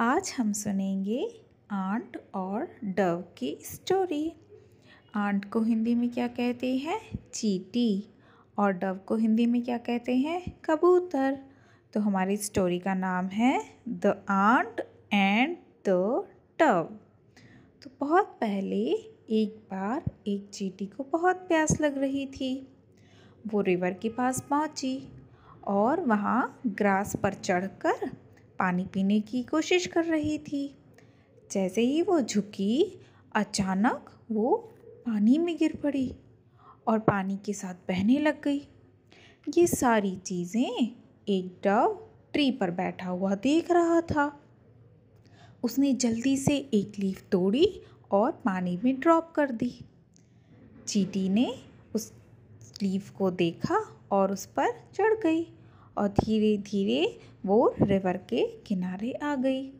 आज हम सुनेंगे आंट और डव की स्टोरी। आंट को हिंदी में क्या कहते हैं? चीटी। और डव को हिंदी में क्या कहते हैं? कबूतर। तो हमारी स्टोरी का नाम है the ant and the dove. तो बहुत पहले एक बार एक चीटी को बहुत प्यास लग रही थी। वो रिवर के पास पहुँची और वहाँ ग्रास पर चढ़कर पानी पीने की कोशिश कर रही थी। जैसे ही वो झुकी, अचानक वो पानी में गिर पड़ी और पानी के साथ बहने लग गई। ये सारी चीज़ें एक डव ट्री पर बैठा हुआ देख रहा था। उसने जल्दी से एक लीफ तोड़ी और पानी में ड्रॉप कर दी। चीटी ने उस लीफ को देखा और उस पर चढ़ गई और धीरे धीरे वो रिवर के किनारे आ गई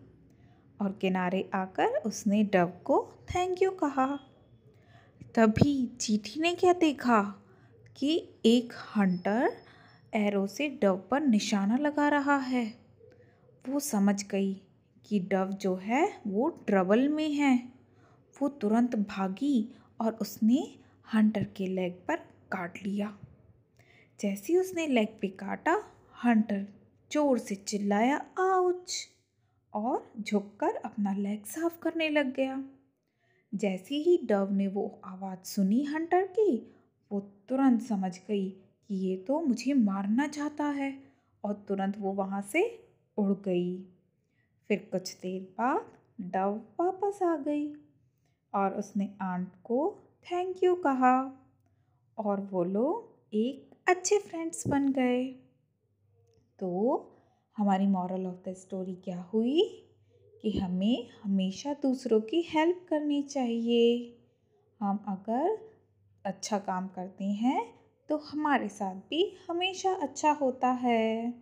और किनारे आकर उसने डव को थैंक यू कहा। तभी चीठी ने क्या देखा कि एक हंटर एरो से डव पर निशाना लगा रहा है। वो समझ गई कि डव जो है वो ट्रबल में है। वो तुरंत भागी और उसने हंटर के लेग पर काट लिया। जैसे उसने लेग पे काटा हंटर ज़ोर से चिल्लाया, आउच! और झुककर अपना लेग साफ़ करने लग गया। जैसे ही डव ने वो आवाज़ सुनी हंटर की, वो तुरंत समझ गई कि ये तो मुझे मारना चाहता है और तुरंत वो वहाँ से उड़ गई। फिर कुछ देर बाद डव वापस आ गई और उसने आंट को थैंक यू कहा और वो लोग एक अच्छे फ्रेंड्स बन गए। तो हमारी मॉरल ऑफ़ द स्टोरी क्या हुई? कि हमें हमेशा दूसरों की हेल्प करनी चाहिए। हम अगर अच्छा काम करते हैं तो हमारे साथ भी हमेशा अच्छा होता है।